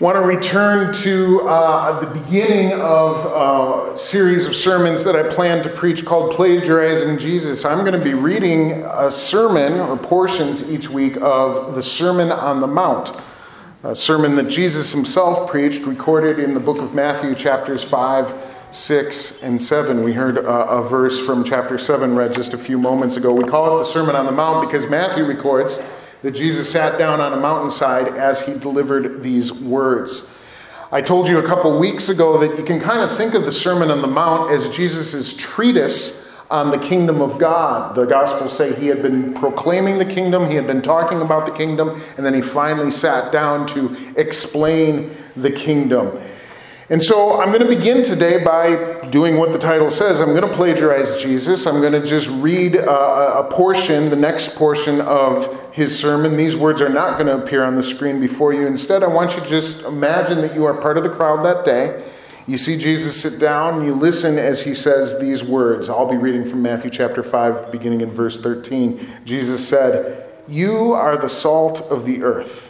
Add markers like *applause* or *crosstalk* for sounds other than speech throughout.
want to return to uh, the beginning of a series of sermons that I plan to preach called Plagiarizing Jesus. I'm going to be reading a sermon or portions each week of the Sermon on the Mount, a sermon that Jesus himself preached, recorded in the book of Matthew, chapters 5, 6, and 7. We heard a, a verse from chapter 7 read just a few moments ago. We call it the Sermon on the Mount because Matthew records that Jesus sat down on a mountainside as he delivered these words. I told you a couple weeks ago that you can kind of think of the Sermon on the Mount as Jesus' treatise on the kingdom of God. The Gospels say he had been proclaiming the kingdom, he had been talking about the kingdom, and then he finally sat down to explain the kingdom. And so I'm going to begin today by doing what the title says. I'm going to plagiarize Jesus. I'm going to just read uh, a, a, portion, the next portion of his sermon. These words are not going to appear on the screen before you. Instead, I want you to just imagine that you are part of the crowd that day. You see Jesus sit down, you listen as he says these words. I'll be reading from Matthew chapter 5, beginning in verse 13. Jesus said, You are the salt of the earth.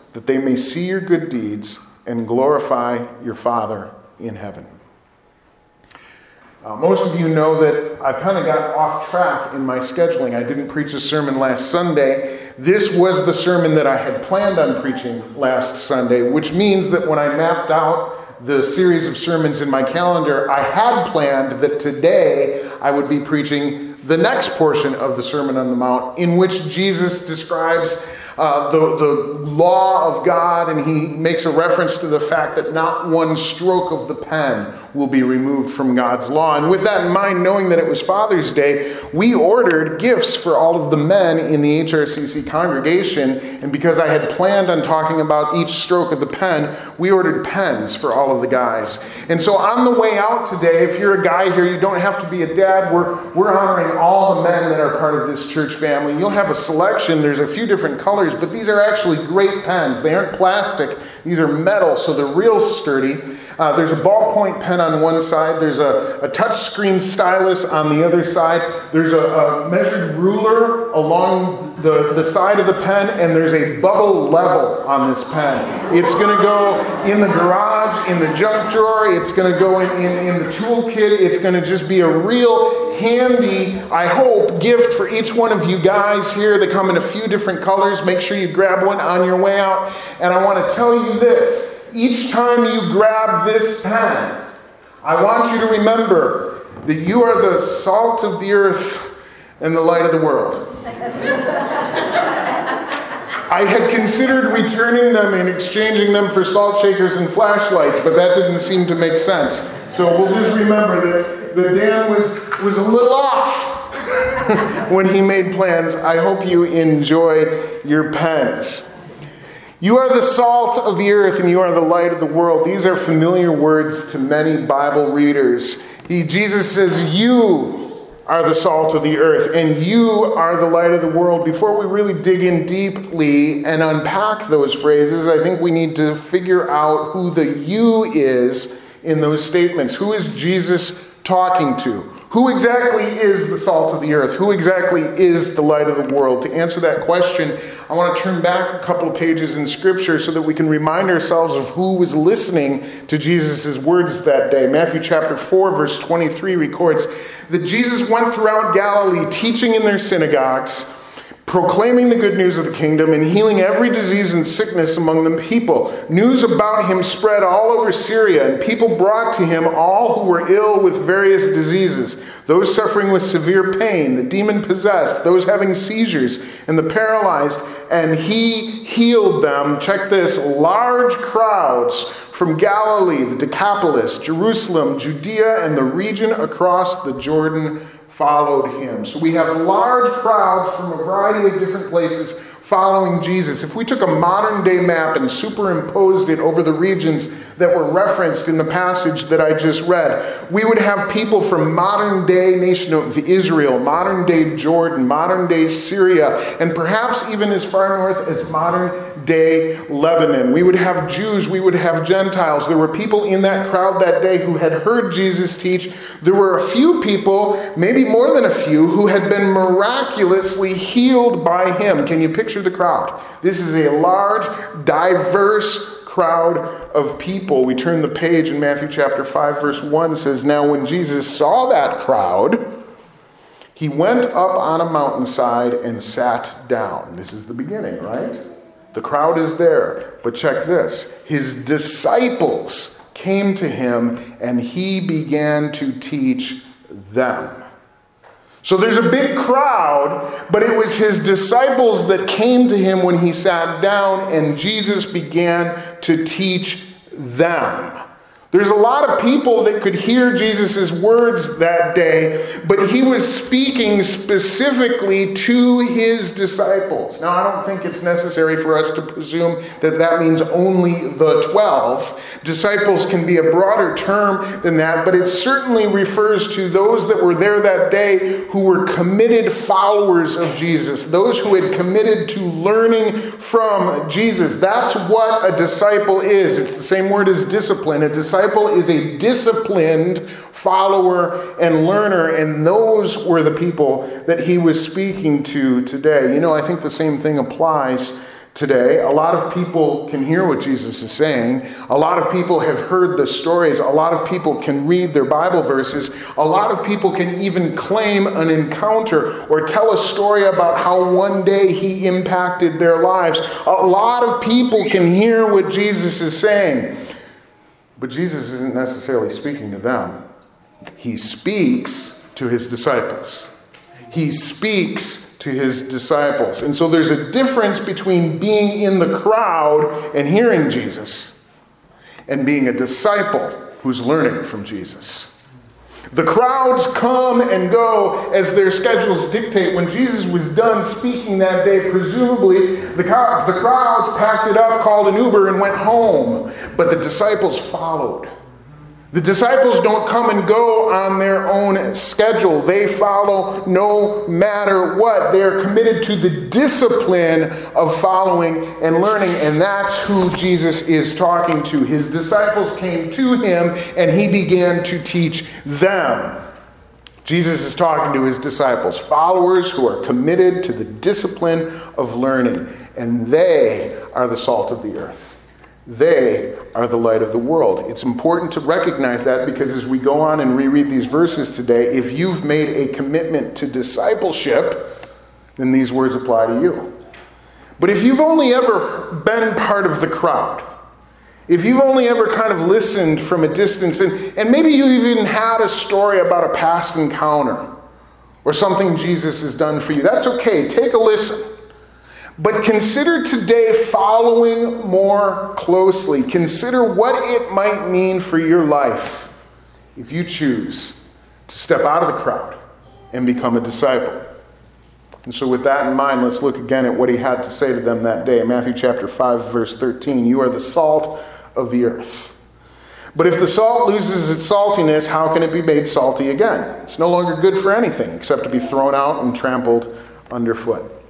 that they may see your good deeds and glorify your Father in heaven. Uh, most of you know that I've kind of got off track in my scheduling. I didn't preach a sermon last Sunday. This was the sermon that I had planned on preaching last Sunday, which means that when I mapped out the series of sermons in my calendar, I had planned that today I would be preaching the next portion of the Sermon on the Mount, in which Jesus describes uh, the, the law of God, and he makes a reference to the fact that not one stroke of the pen will be removed from God's law. And with that in mind, knowing that it was Father's Day, we ordered gifts for all of the men in the HRCC congregation. And because I had planned on talking about each stroke of the pen, we ordered pens for all of the guys. And so on the way out today, if you're a guy here, you don't have to be a dad. We're, we're honoring all the men that are part of this church family. You'll have a selection. There's a few different colors, but these are actually great pens. They aren't plastic, these are metal, so they're real sturdy. Uh, there's a ballpoint pen on one side, there's a, a touchscreen stylus on the other side, there's a, a measured ruler along the, the side of the pen, and there's a bubble level on this pen. It's going to go in the garage, in the junk drawer, it's going to go in, in, in the toolkit, it's going to just be a real handy, I hope, gift for each one of you guys here. They come in a few different colors. Make sure you grab one on your way out. And I want to tell you this each time you grab this pen, I want you to remember that you are the salt of the earth and the light of the world. *laughs* I had considered returning them and exchanging them for salt shakers and flashlights, but that didn't seem to make sense. So we'll just remember that, that Dan was, was a little off *laughs* when he made plans. I hope you enjoy your pens. You are the salt of the earth and you are the light of the world. These are familiar words to many Bible readers. He, Jesus says, You are the salt of the earth and you are the light of the world. Before we really dig in deeply and unpack those phrases, I think we need to figure out who the you is in those statements. Who is Jesus talking to? Who exactly is the salt of the earth? Who exactly is the light of the world? To answer that question, I want to turn back a couple of pages in Scripture so that we can remind ourselves of who was listening to Jesus' words that day. Matthew chapter 4, verse 23 records that Jesus went throughout Galilee teaching in their synagogues proclaiming the good news of the kingdom and healing every disease and sickness among the people. News about him spread all over Syria, and people brought to him all who were ill with various diseases those suffering with severe pain, the demon possessed, those having seizures, and the paralyzed, and he healed them. Check this large crowds from Galilee, the Decapolis, Jerusalem, Judea, and the region across the Jordan followed him. So we have large crowds from a variety of different places following Jesus. If we took a modern day map and superimposed it over the regions that were referenced in the passage that I just read, we would have people from modern day nation of Israel, modern day Jordan, modern day Syria, and perhaps even as far north as modern day Lebanon. We would have Jews, we would have Gentiles. There were people in that crowd that day who had heard Jesus teach. There were a few people, maybe more than a few, who had been miraculously healed by him. Can you picture the crowd? This is a large, diverse crowd of people. We turn the page in Matthew chapter 5, verse 1 says, Now when Jesus saw that crowd, he went up on a mountainside and sat down. This is the beginning, right? The crowd is there. But check this his disciples came to him and he began to teach them. So there's a big crowd, but it was his disciples that came to him when he sat down, and Jesus began to teach them. There's a lot of people that could hear Jesus' words that day, but he was speaking specifically to his disciples. Now, I don't think it's necessary for us to presume that that means only the 12. Disciples can be a broader term than that, but it certainly refers to those that were there that day who were committed followers of Jesus, those who had committed to learning from Jesus. That's what a disciple is. It's the same word as discipline. A disciple disciple is a disciplined follower and learner, and those were the people that he was speaking to today. You know, I think the same thing applies today. A lot of people can hear what Jesus is saying. A lot of people have heard the stories. A lot of people can read their Bible verses. A lot of people can even claim an encounter or tell a story about how one day he impacted their lives. A lot of people can hear what Jesus is saying. But Jesus isn't necessarily speaking to them, he speaks to his disciples. He speaks to his disciples. And so there's a difference between being in the crowd and hearing Jesus and being a disciple who's learning from Jesus. The crowds come and go as their schedules dictate. When Jesus was done speaking that day, presumably the, the crowds packed it up, called an Uber, and went home. But the disciples followed. The disciples don't come and go on their own schedule. They follow no matter what. They're committed to the discipline of following and learning, and that's who Jesus is talking to. His disciples came to him, and he began to teach them. Jesus is talking to his disciples, followers who are committed to the discipline of learning, and they are the salt of the earth. They are the light of the world. It's important to recognize that because as we go on and reread these verses today, if you've made a commitment to discipleship, then these words apply to you. But if you've only ever been part of the crowd, if you've only ever kind of listened from a distance, and, and maybe you even had a story about a past encounter or something Jesus has done for you, that's okay. Take a listen. But consider today following more closely. Consider what it might mean for your life if you choose to step out of the crowd and become a disciple. And so, with that in mind, let's look again at what he had to say to them that day. Matthew chapter 5, verse 13 You are the salt of the earth. But if the salt loses its saltiness, how can it be made salty again? It's no longer good for anything except to be thrown out and trampled underfoot.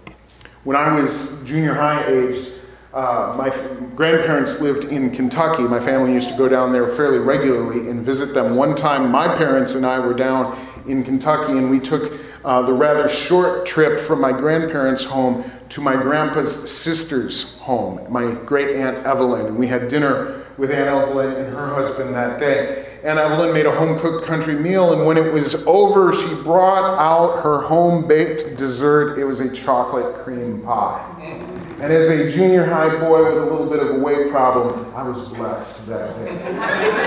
When I was junior high aged, uh, my grandparents lived in Kentucky. My family used to go down there fairly regularly and visit them. One time, my parents and I were down in Kentucky, and we took uh, the rather short trip from my grandparents' home to my grandpa's sister's home, my great aunt Evelyn. And we had dinner with Aunt Evelyn and her husband that day. And Evelyn made a home cooked country meal, and when it was over, she brought out her home baked dessert. It was a chocolate cream pie. And as a junior high boy with a little bit of a weight problem, I was blessed that day.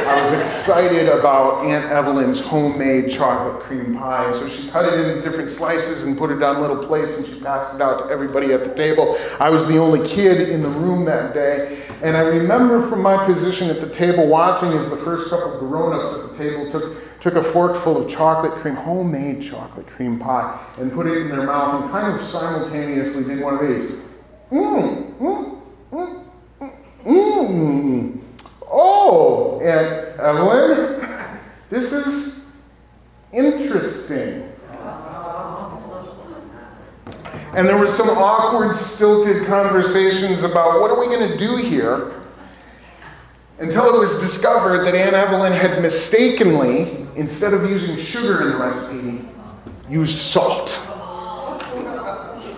I was excited about Aunt Evelyn's homemade chocolate cream pie. So she cut it into different slices and put it on little plates, and she passed it out to everybody at the table. I was the only kid in the room that day. And I remember from my position at the table watching as the first couple of grown ups at the table took, took a fork full of chocolate cream, homemade chocolate cream pie, and put it in their mouth and kind of simultaneously did one of these. Mmm, mmm, mmm, mmm. Oh, Aunt Evelyn, *laughs* this is interesting. And there was some awkward, stilted conversations about what are we going to do here until it was discovered that Anne Evelyn had mistakenly, instead of using sugar in the recipe, used salt.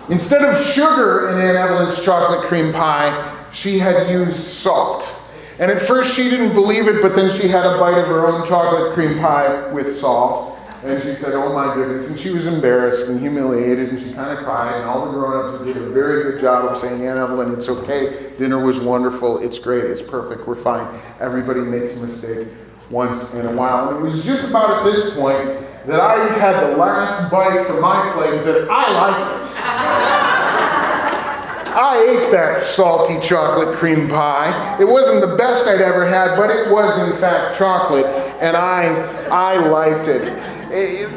Instead of sugar in Anne Evelyn's chocolate cream pie, she had used salt. And at first she didn't believe it, but then she had a bite of her own chocolate cream pie with salt. And she said, Oh my goodness. And she was embarrassed and humiliated, and she kind of cried. And all the grown ups did a very good job of saying, Aunt Evelyn, it's okay. Dinner was wonderful. It's great. It's perfect. We're fine. Everybody makes a mistake once in a while. And it was just about at this point that I had the last bite from my plate and said, I like it. I ate that salty chocolate cream pie. It wasn't the best I'd ever had, but it was in fact chocolate, and I I liked it. It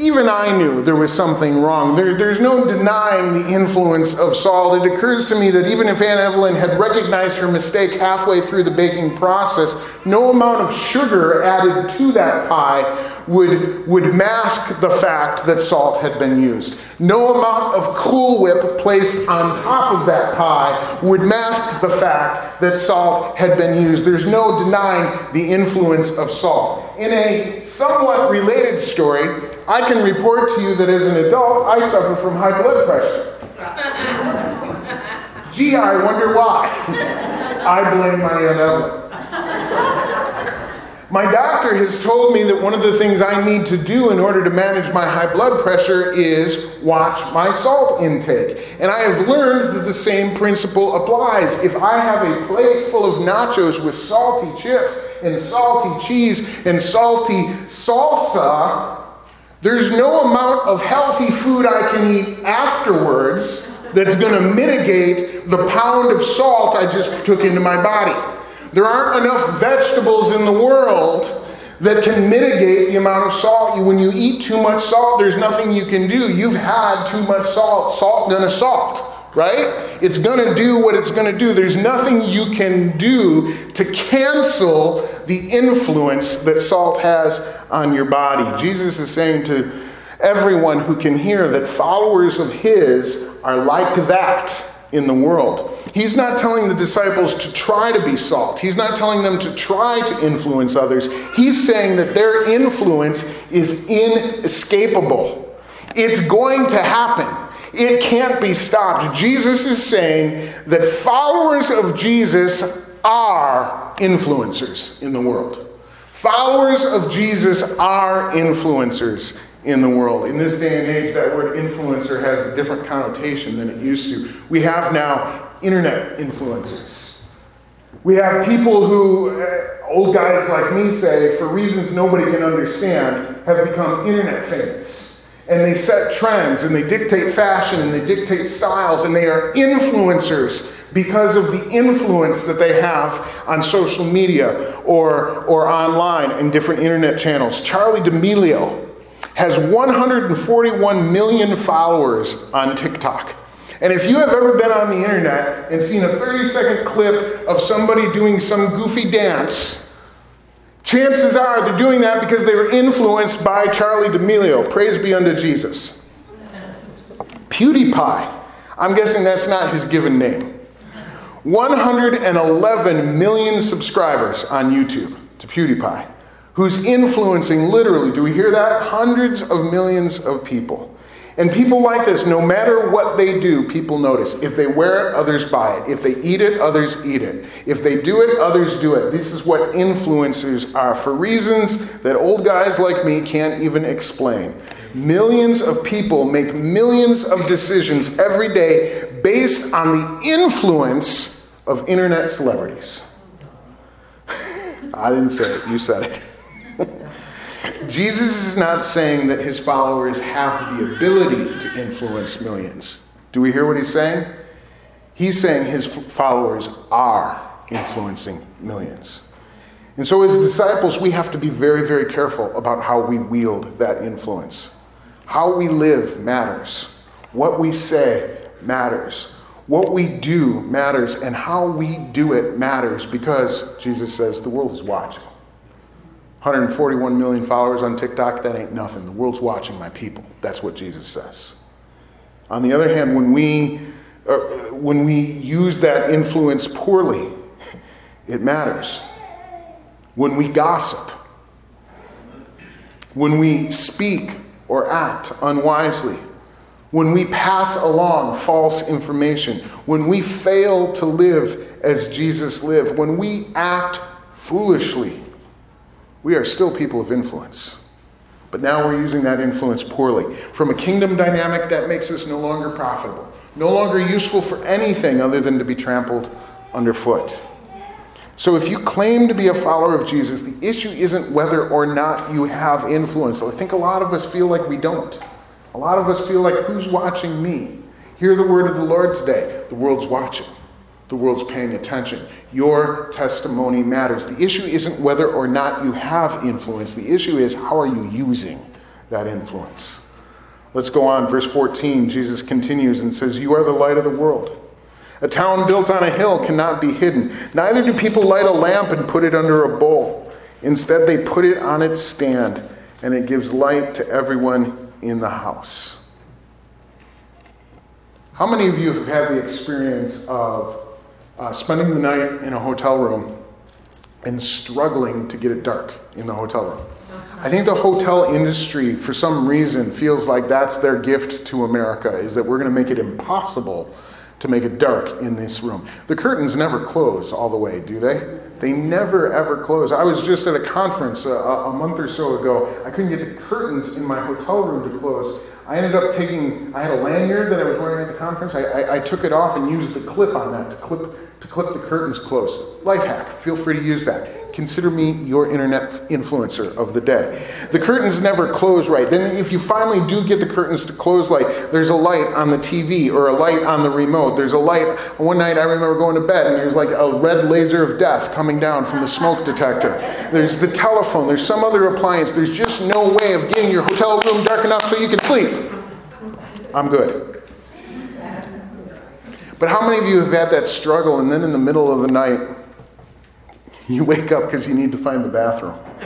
even I knew there was something wrong. There, there's no denying the influence of salt. It occurs to me that even if Aunt Evelyn had recognized her mistake halfway through the baking process, no amount of sugar added to that pie would, would mask the fact that salt had been used. No amount of Cool Whip placed on top of that pie would mask the fact that salt had been used. There's no denying the influence of salt. In a somewhat related story, I can report to you that as an adult, I suffer from high blood pressure. Gee, I wonder why. *laughs* I blame my Evelyn. My doctor has told me that one of the things I need to do in order to manage my high blood pressure is watch my salt intake. And I have learned that the same principle applies. If I have a plate full of nachos with salty chips and salty cheese and salty salsa, there's no amount of healthy food I can eat afterwards that's going to mitigate the pound of salt I just took into my body. There aren't enough vegetables in the world that can mitigate the amount of salt. When you eat too much salt there's nothing you can do. You've had too much salt. Salt gonna salt right? It's gonna do what it's gonna do. There's nothing you can do to cancel the influence that salt has on your body. Jesus is saying to everyone who can hear that followers of his are like that in the world. He's not telling the disciples to try to be salt. He's not telling them to try to influence others. He's saying that their influence is inescapable. It's going to happen. It can't be stopped. Jesus is saying that followers of Jesus are influencers in the world. Followers of Jesus are influencers in the world. In this day and age, that word influencer has a different connotation than it used to. We have now internet influencers. We have people who, uh, old guys like me say, for reasons nobody can understand, have become internet famous. And they set trends and they dictate fashion and they dictate styles and they are influencers because of the influence that they have on social media or, or online in different internet channels. Charli D'Amelio has 141 million followers on TikTok. And if you have ever been on the internet and seen a 30 second clip of somebody doing some goofy dance, chances are they're doing that because they were influenced by Charli D'Amelio. Praise be unto Jesus. PewDiePie. I'm guessing that's not his given name. 111 million subscribers on YouTube to PewDiePie who's influencing literally, do we hear that? Hundreds of millions of people. And people like this, no matter what they do, people notice. If they wear it, others buy it. If they eat it, others eat it. If they do it, others do it. This is what influencers are for reasons that old guys like me can't even explain. Millions of people make millions of decisions every day based on the influence of internet celebrities. *laughs* I didn't say it, you said it. Jesus is not saying that his followers have the ability to influence millions. Do we hear what he's saying? He's saying his followers are influencing millions. And so, as disciples, we have to be very, very careful about how we wield that influence. How we live matters, what we say matters. What we do matters, and how we do it matters because Jesus says the world is watching. 141 million followers on TikTok, that ain't nothing. The world's watching my people. That's what Jesus says. On the other hand, when we, uh, when we use that influence poorly, it matters. When we gossip, when we speak or act unwisely, when we pass along false information, when we fail to live as Jesus lived, when we act foolishly, we are still people of influence. But now we're using that influence poorly. From a kingdom dynamic, that makes us no longer profitable, no longer useful for anything other than to be trampled underfoot. So if you claim to be a follower of Jesus, the issue isn't whether or not you have influence. I think a lot of us feel like we don't. A lot of us feel like, who's watching me? Hear the word of the Lord today. The world's watching. The world's paying attention. Your testimony matters. The issue isn't whether or not you have influence. The issue is how are you using that influence? Let's go on. Verse 14, Jesus continues and says, You are the light of the world. A town built on a hill cannot be hidden. Neither do people light a lamp and put it under a bowl. Instead, they put it on its stand, and it gives light to everyone in the house. How many of you have had the experience of uh, spending the night in a hotel room and struggling to get it dark in the hotel room. I think the hotel industry, for some reason, feels like that's their gift to America, is that we're going to make it impossible to make it dark in this room. The curtains never close all the way, do they? They never ever close. I was just at a conference a, a month or so ago. I couldn't get the curtains in my hotel room to close. I ended up taking, I had a lanyard that I was wearing at the conference. I, I, I took it off and used the clip on that to clip to clip the curtains close. Life hack, feel free to use that. Consider me your internet influencer of the day. The curtains never close right. Then, if you finally do get the curtains to close right, there's a light on the TV or a light on the remote. There's a light. One night I remember going to bed and there's like a red laser of death coming down from the smoke detector. There's the telephone. There's some other appliance. There's just no way of getting your hotel room dark enough so you can sleep. I'm good. But how many of you have had that struggle and then in the middle of the night, *laughs* you wake up because you need to find the bathroom? *laughs*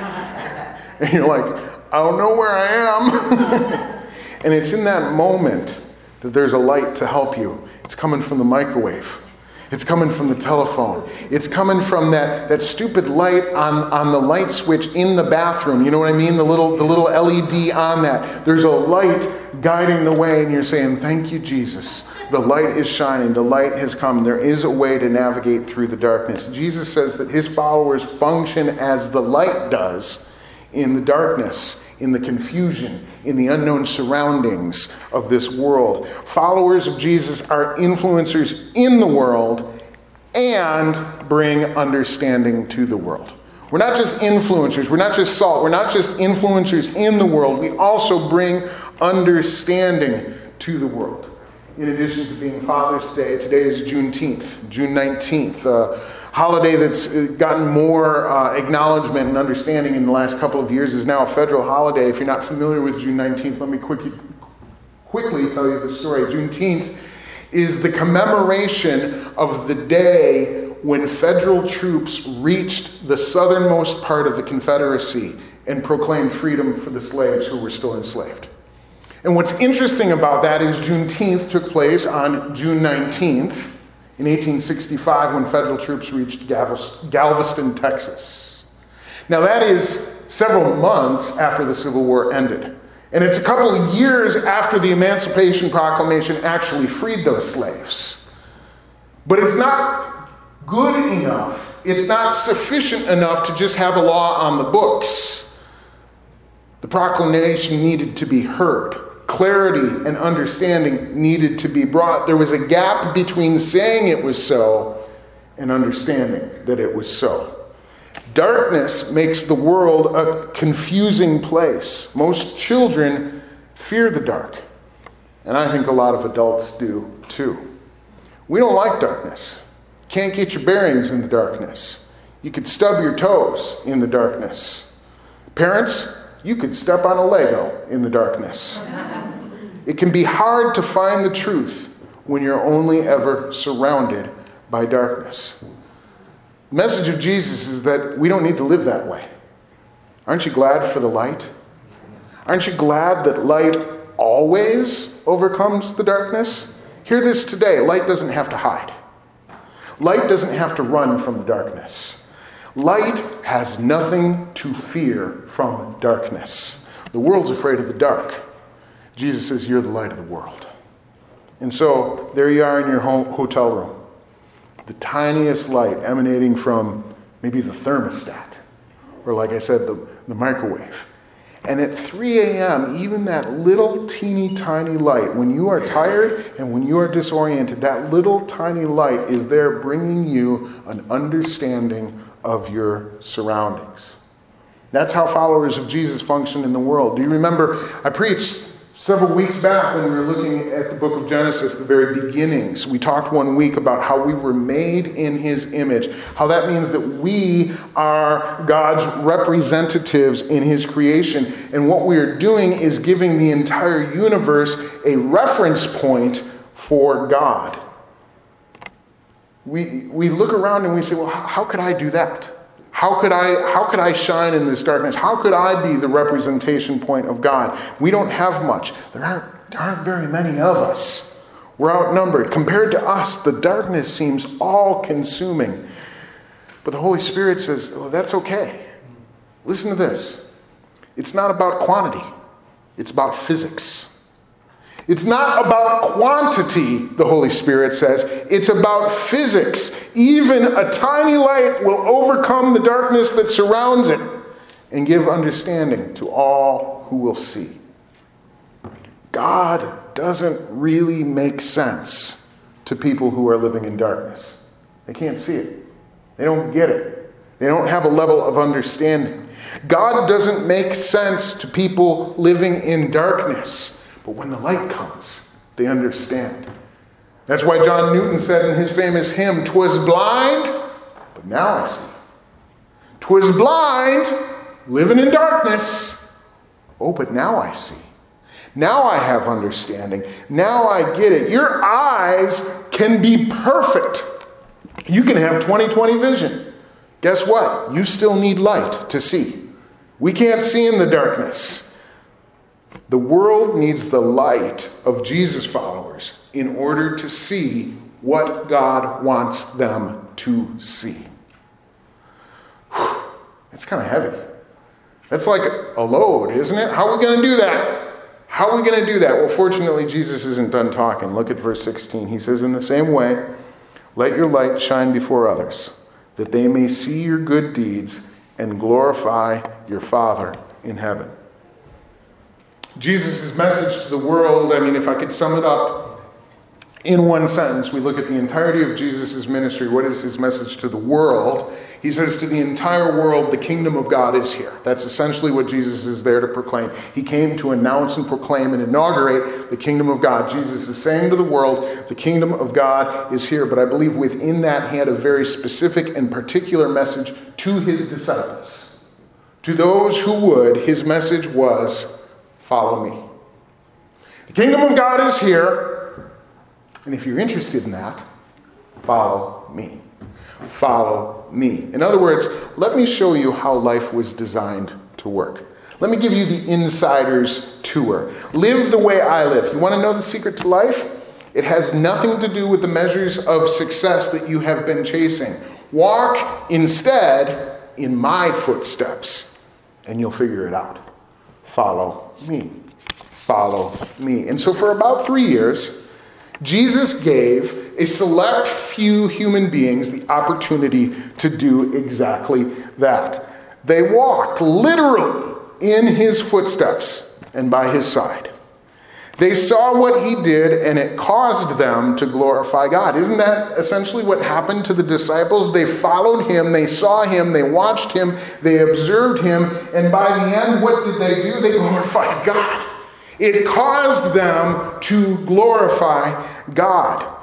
and you're like, I don't know where I am. *laughs* and it's in that moment that there's a light to help you. It's coming from the microwave. It's coming from the telephone. It's coming from that, that stupid light on, on the light switch in the bathroom. You know what I mean? The little, the little LED on that. There's a light guiding the way, and you're saying, Thank you, Jesus. The light is shining. The light has come. There is a way to navigate through the darkness. Jesus says that his followers function as the light does in the darkness, in the confusion, in the unknown surroundings of this world. Followers of Jesus are influencers in the world and bring understanding to the world. We're not just influencers, we're not just salt, we're not just influencers in the world, we also bring understanding to the world in addition to being Father's Day, today is Juneteenth, June 19th, a uh, holiday that's uh, gotten more uh, acknowledgement and understanding in the last couple of years is now a federal holiday. If you're not familiar with June 19th, let me quickly, quickly tell you the story. Juneteenth is the commemoration of the day when federal troops reached the southernmost part of the Confederacy and proclaimed freedom for the slaves who were still enslaved. And what's interesting about that is Juneteenth took place on June 19th in 1865 when federal troops reached Galveston, Texas. Now, that is several months after the Civil War ended. And it's a couple of years after the Emancipation Proclamation actually freed those slaves. But it's not good enough, it's not sufficient enough to just have a law on the books. The proclamation needed to be heard clarity and understanding needed to be brought. There was a gap between saying it was so and understanding that it was so. Darkness makes the world a confusing place. Most children fear the dark, and I think a lot of adults do too. We don't like darkness. Can't get your bearings in the darkness. You could stub your toes in the darkness. Parents, you could step on a Lego in the darkness. It can be hard to find the truth when you're only ever surrounded by darkness. The message of Jesus is that we don't need to live that way. Aren't you glad for the light? Aren't you glad that light always overcomes the darkness? Hear this today light doesn't have to hide, light doesn't have to run from the darkness. Light has nothing to fear from darkness. The world's afraid of the dark. Jesus says, You're the light of the world. And so there you are in your home, hotel room. The tiniest light emanating from maybe the thermostat, or like I said, the, the microwave. And at 3 a.m., even that little teeny tiny light, when you are tired and when you are disoriented, that little tiny light is there bringing you an understanding of your surroundings. That's how followers of Jesus function in the world. Do you remember? I preached several weeks back when we were looking at the book of Genesis, the very beginnings. We talked one week about how we were made in his image, how that means that we are God's representatives in his creation. And what we are doing is giving the entire universe a reference point for God we, we look around and we say, well, how could I do that? How could I how could I shine in this darkness? How could I be the representation point of God? We don't have much. There aren't there aren't very many of us. We're outnumbered. Compared to us, the darkness seems all consuming. But the Holy Spirit says, that's okay. Listen to this. It's not about quantity, it's about physics. It's not about quantity, the Holy Spirit says. It's about physics. Even a tiny light will overcome the darkness that surrounds it and give understanding to all who will see. God doesn't really make sense to people who are living in darkness. They can't see it, they don't get it, they don't have a level of understanding. God doesn't make sense to people living in darkness. But when the light comes, they understand. That's why John Newton said in his famous hymn, "Twas blind, but now I see. Twas blind, living in darkness. Oh, but now I see. Now I have understanding. Now I get it. Your eyes can be perfect. You can have 20/20 vision. Guess what? You still need light to see. We can't see in the darkness. The world needs the light of Jesus followers in order to see what God wants them to see. That's kind of heavy. That's like a load, isn't it? How are we going to do that? How are we going to do that? Well, fortunately, Jesus isn't done talking. Look at verse 16. He says, In the same way, let your light shine before others, that they may see your good deeds and glorify your Father in heaven. Jesus' message to the world, I mean, if I could sum it up in one sentence, we look at the entirety of Jesus' ministry. What is his message to the world? He says to the entire world, the kingdom of God is here. That's essentially what Jesus is there to proclaim. He came to announce and proclaim and inaugurate the kingdom of God. Jesus is saying to the world, the kingdom of God is here. But I believe within that, he had a very specific and particular message to his disciples. To those who would, his message was, Follow me. The kingdom of God is here, and if you're interested in that, follow me. Follow me. In other words, let me show you how life was designed to work. Let me give you the insider's tour. Live the way I live. You want to know the secret to life? It has nothing to do with the measures of success that you have been chasing. Walk instead in my footsteps, and you'll figure it out. Follow me. Follow me. And so, for about three years, Jesus gave a select few human beings the opportunity to do exactly that. They walked literally in his footsteps and by his side. They saw what he did and it caused them to glorify God. Isn't that essentially what happened to the disciples? They followed him, they saw him, they watched him, they observed him, and by the end, what did they do? They glorified God. It caused them to glorify God.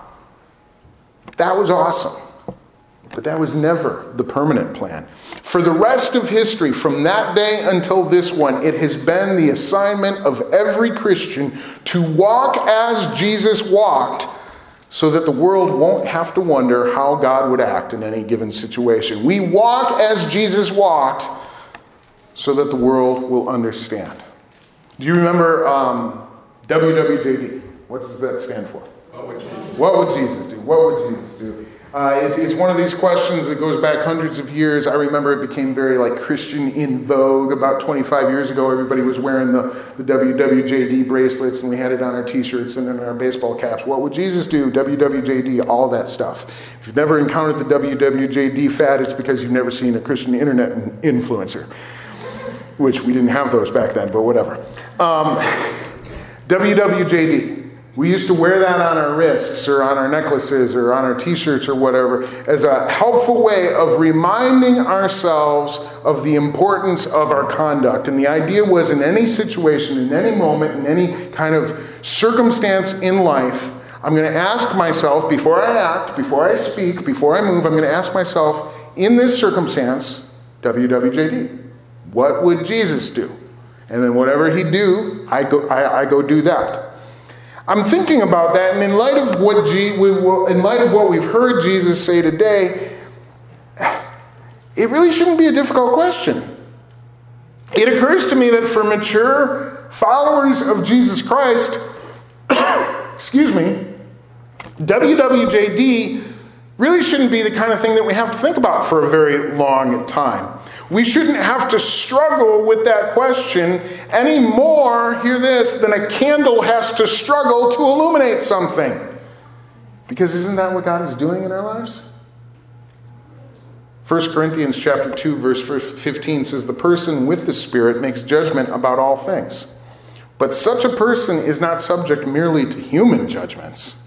That was awesome. But that was never the permanent plan. For the rest of history, from that day until this one, it has been the assignment of every Christian to walk as Jesus walked so that the world won't have to wonder how God would act in any given situation. We walk as Jesus walked so that the world will understand. Do you remember um, WWJD? What does that stand for? What would Jesus, what would Jesus do? What would Jesus do? Uh, it's, it's, one of these questions that goes back hundreds of years. I remember it became very like Christian in vogue about 25 years ago. Everybody was wearing the, the WWJD bracelets, and we had it on our T-shirts and in our baseball caps. What would Jesus do? WWJD, all that stuff. If you've never encountered the WWJD fad, it's because you've never seen a Christian internet influencer, which we didn't have those back then, but whatever. Um, WWJD. We used to wear that on our wrists or on our necklaces or on our t shirts or whatever as a helpful way of reminding ourselves of the importance of our conduct. And the idea was in any situation, in any moment, in any kind of circumstance in life, I'm going to ask myself before I act, before I speak, before I move, I'm going to ask myself in this circumstance, WWJD, what would Jesus do? And then whatever he'd do, I go, I, I go do that. I'm thinking about that, and in light of what G, in light of what we've heard Jesus say today, it really shouldn't be a difficult question. It occurs to me that for mature followers of Jesus Christ, *coughs* excuse me, WWJD really shouldn't be the kind of thing that we have to think about for a very long time. We shouldn't have to struggle with that question any more, hear this, than a candle has to struggle to illuminate something. Because isn't that what God is doing in our lives? 1 Corinthians chapter 2 verse 15 says the person with the spirit makes judgment about all things. But such a person is not subject merely to human judgments.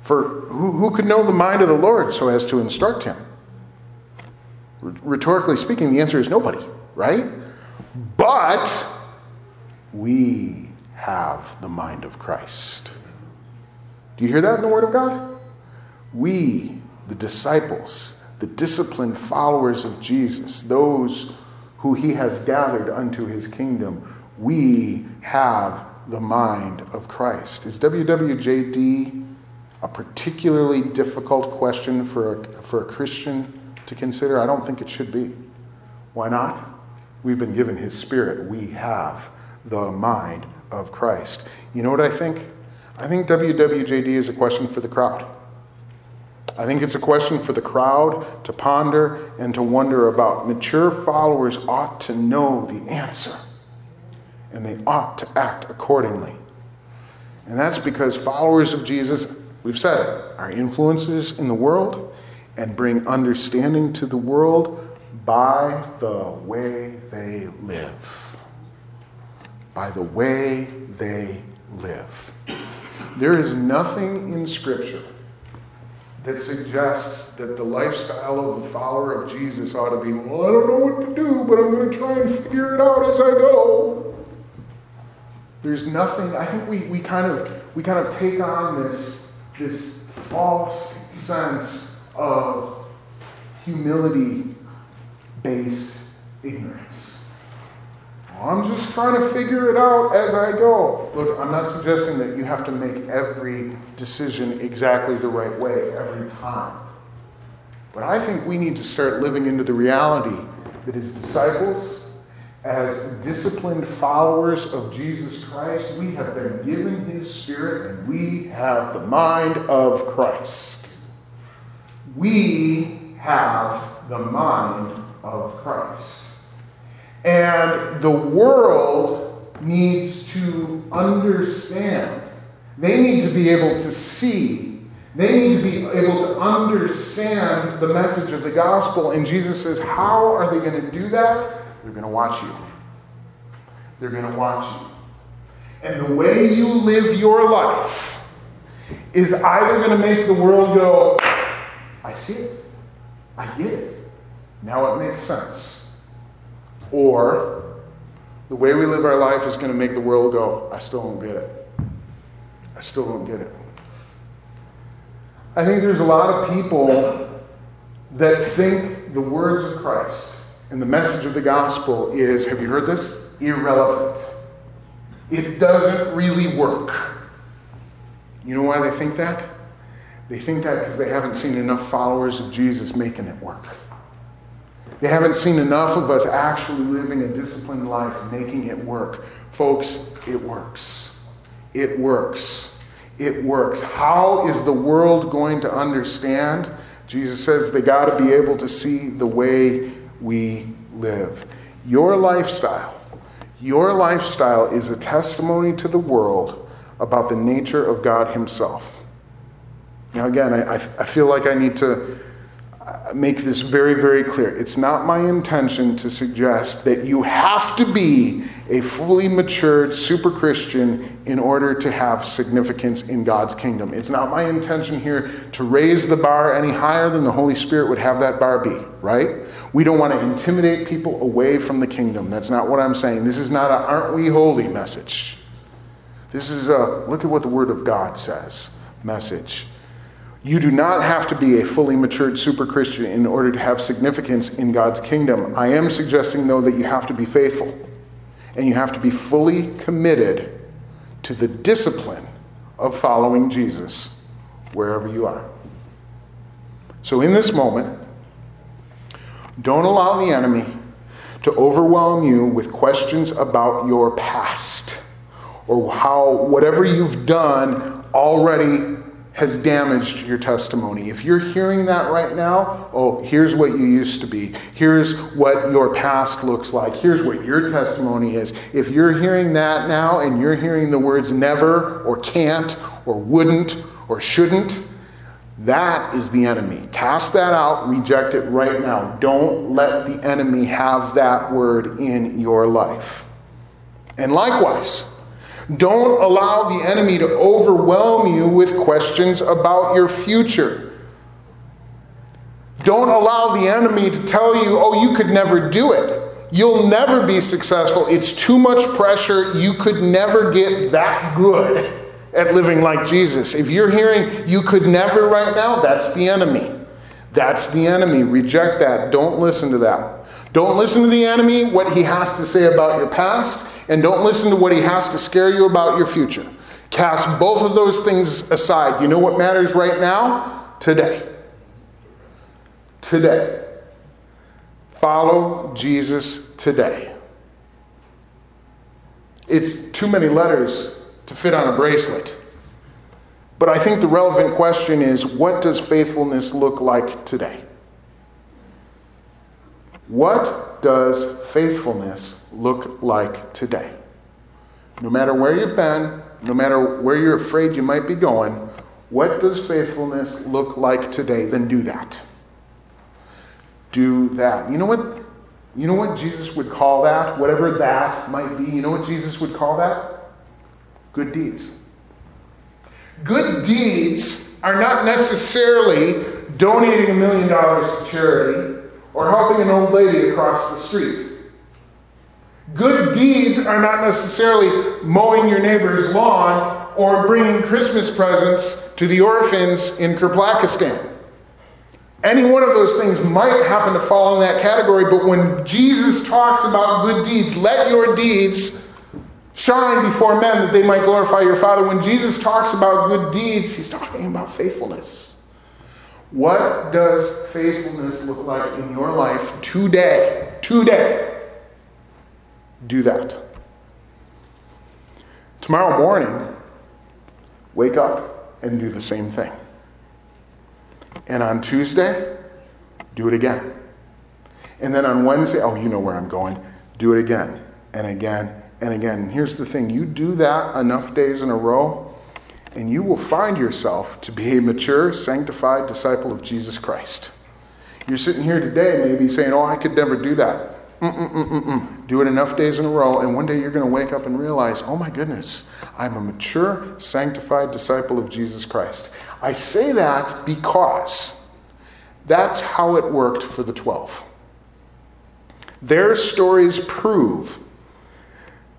For who, who could know the mind of the Lord so as to instruct him? Rhetorically speaking, the answer is nobody, right? But we have the mind of Christ. Do you hear that in the Word of God? We, the disciples, the disciplined followers of Jesus, those who he has gathered unto his kingdom, we have the mind of Christ. Is WWJD a particularly difficult question for a, for a Christian to consider? I don't think it should be. Why not? We've been given His Spirit. We have the mind of Christ. You know what I think? I think WWJD is a question for the crowd. I think it's a question for the crowd to ponder and to wonder about. Mature followers ought to know the answer, and they ought to act accordingly. And that's because followers of Jesus, we've said it, are influences in the world and bring understanding to the world by the way they live. By the way they live. There is nothing in Scripture that suggests that the lifestyle of the follower of Jesus ought to be, well, I don't know what to do, but I'm going to try and figure it out as I go. There's nothing, I think we, we kind of we kind of take on this, this false sense of humility based ignorance. I'm just trying to figure it out as I go. Look, I'm not suggesting that you have to make every decision exactly the right way every time. But I think we need to start living into the reality that as disciples, as disciplined followers of Jesus Christ, we have been given His Spirit and we have the mind of Christ we have the mind of Christ. And the world needs to understand. They need to be able to see. They need to be able to understand the message of the gospel. And Jesus says, How are they going to do that? They're going to watch you. They're going to watch you. And the way you live your life is either going to make the world go, I see it. I get it. Now it makes sense. Or the way we live our life is going to make the world go, I still don't get it. I still don't get it. I think there's a lot of people that think the words of Christ and the message of the gospel is, have you heard this? Irrelevant. It doesn't really work. You know why they think that? They think that because they haven't seen enough followers of Jesus making it work. They haven't seen enough of us actually living a disciplined life, making it work. Folks, it works. It works. It works. How is the world going to understand? Jesus says they got to be able to see the way we live. Your lifestyle, your lifestyle is a testimony to the world about the nature of God Himself. Now, again, I, I feel like I need to uh, make this very, very clear. It's not my intention to suggest that you have to be a fully matured super Christian in order to have significance in God's kingdom. It's not my intention here to raise the bar any higher than the Holy Spirit would have that bar be, right? We don't want to intimidate people away from the kingdom. That's not what I'm saying. This is not a aren't we holy message. This is a look at what the Word of God says message. You do not have to be a fully matured super Christian in order to have significance in God's kingdom. I am suggesting, though, that you have to be faithful and you have to be fully committed to the discipline of following Jesus wherever you are. So, in this moment, don't allow the enemy to overwhelm you with questions about your past or how whatever you've done already has damaged your testimony. If you're hearing that right now, oh, here's what you used to be. Here's what your past looks like. Here's what your testimony is. If you're hearing that now and you're hearing the words never or can't or wouldn't or shouldn't, that is the enemy. Cast that out, reject it right now. Don't let the enemy have that word in your life. And likewise, don't allow the enemy to overwhelm you with questions about your future. Don't allow the enemy to tell you, oh, you could never do it. You'll never be successful. It's too much pressure. You could never get that good at living like Jesus. If you're hearing you could never right now, that's the enemy. That's the enemy. Reject that. Don't listen to that. Don't listen to the enemy, what he has to say about your past. And don't listen to what he has to scare you about your future. Cast both of those things aside. You know what matters right now? Today. Today. Follow Jesus today. It's too many letters to fit on a bracelet. But I think the relevant question is what does faithfulness look like today? What does faithfulness look like today? No matter where you've been, no matter where you're afraid you might be going, what does faithfulness look like today? Then do that. Do that. You know what? You know what Jesus would call that? Whatever that might be, you know what Jesus would call that? Good deeds. Good deeds are not necessarily donating a million dollars to charity or helping an old lady across the street. Good deeds are not necessarily mowing your neighbor's lawn or bringing Christmas presents to the orphans in Kerplakistan. Any one of those things might happen to fall in that category, but when Jesus talks about good deeds, let your deeds shine before men that they might glorify your Father. When Jesus talks about good deeds, he's talking about faithfulness. What does faithfulness look like in your life today? Today. Do that. Tomorrow morning, wake up and do the same thing. And on Tuesday, do it again. And then on Wednesday, oh, you know where I'm going. Do it again and again and again. And here's the thing you do that enough days in a row, and you will find yourself to be a mature, sanctified disciple of Jesus Christ. You're sitting here today, maybe saying, Oh, I could never do that. Mm-mm-mm-mm. Do it enough days in a row, and one day you're going to wake up and realize, Oh my goodness, I'm a mature, sanctified disciple of Jesus Christ. I say that because that's how it worked for the 12. Their stories prove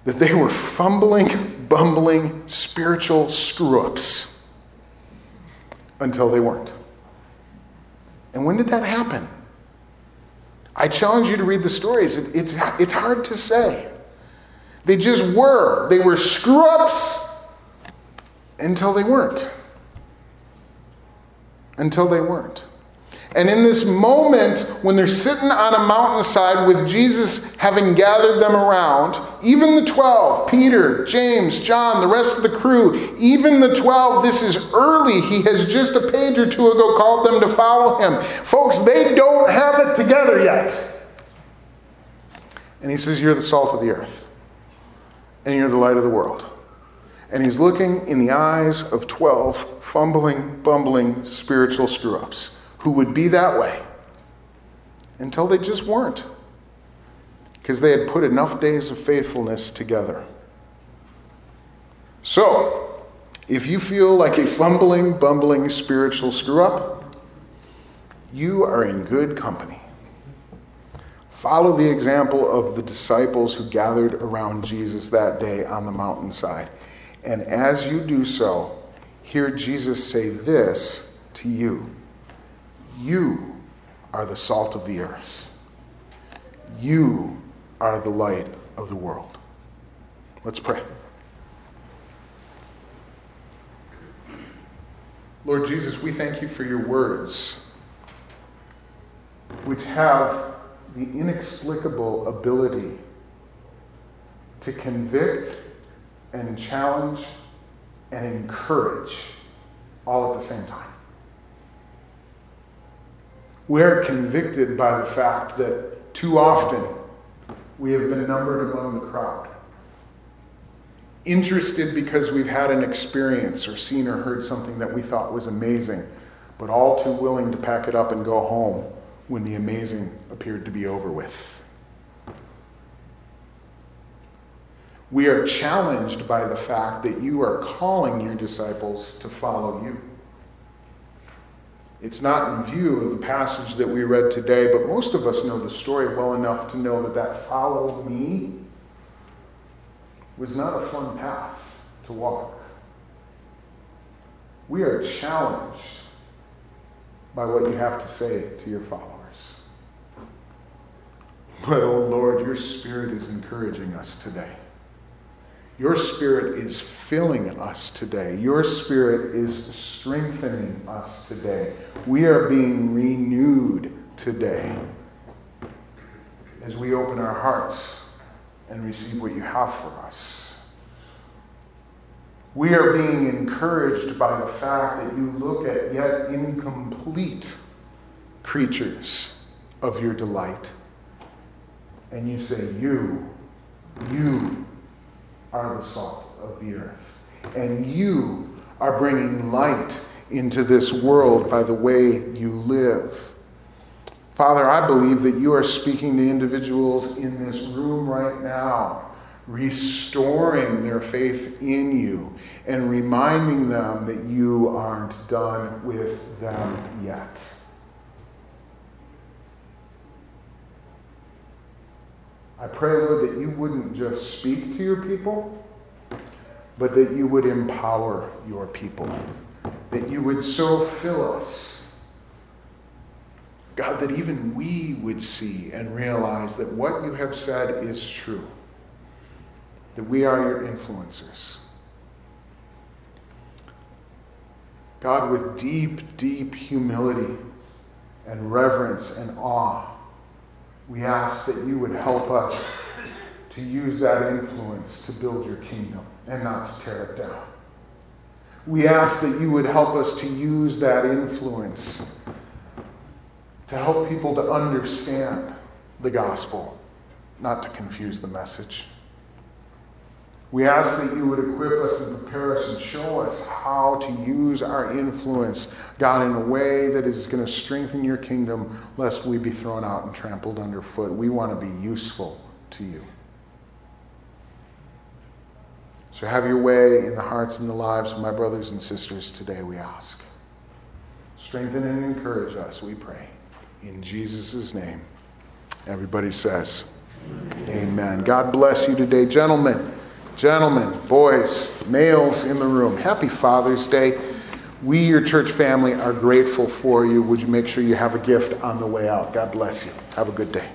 that they were fumbling, bumbling spiritual screw ups until they weren't. And when did that happen? I challenge you to read the stories. It, it's, it's hard to say. They just were. They were screw ups until they weren't. until they weren't. And in this moment, when they're sitting on a mountainside with Jesus having gathered them around, even the 12, Peter, James, John, the rest of the crew, even the 12, this is early. He has just a page or two ago called them to follow him. Folks, they don't have it together yet. And he says, You're the salt of the earth, and you're the light of the world. And he's looking in the eyes of 12 fumbling, bumbling spiritual screw ups who would be that way until they just weren't because they had put enough days of faithfulness together. So, if you feel like a fumbling, bumbling spiritual screw up, you are in good company. Follow the example of the disciples who gathered around Jesus that day on the mountainside. And as you do so, hear Jesus say this to you You are the salt of the earth, you are the light of the world. Let's pray. Lord Jesus, we thank you for your words, which have the inexplicable ability to convict and challenge and encourage all at the same time. We're convicted by the fact that too often we have been numbered among the crowd. Interested because we've had an experience or seen or heard something that we thought was amazing, but all too willing to pack it up and go home when the amazing appeared to be over with. We are challenged by the fact that you are calling your disciples to follow you. It's not in view of the passage that we read today, but most of us know the story well enough to know that that follow me was not a fun path to walk. We are challenged by what you have to say to your followers. But, oh Lord, your Spirit is encouraging us today. Your Spirit is filling us today. Your Spirit is strengthening us today. We are being renewed today as we open our hearts and receive what you have for us. We are being encouraged by the fact that you look at yet incomplete creatures of your delight and you say, You, you are the salt of the earth. And you are bringing light into this world by the way you live. Father, I believe that you are speaking to individuals in this room right now, restoring their faith in you and reminding them that you aren't done with them yet. I pray, Lord, that you wouldn't just speak to your people, but that you would empower your people, that you would so fill us. God, that even we would see and realize that what you have said is true, that we are your influencers. God, with deep, deep humility and reverence and awe, we ask that you would help us to use that influence to build your kingdom and not to tear it down. We ask that you would help us to use that influence to help people to understand the gospel, not to confuse the message. We ask that you would equip us and prepare us and show us how to use our influence, God, in a way that is going to strengthen your kingdom, lest we be thrown out and trampled underfoot. We want to be useful to you. So have your way in the hearts and the lives of my brothers and sisters today, we ask. Strengthen and encourage us, we pray. In Jesus' name. Everybody says, Amen. Amen. God bless you today, gentlemen. Gentlemen, boys, males in the room, happy Father's Day. We, your church family, are grateful for you. Would you make sure you have a gift on the way out? God bless you. Have a good day.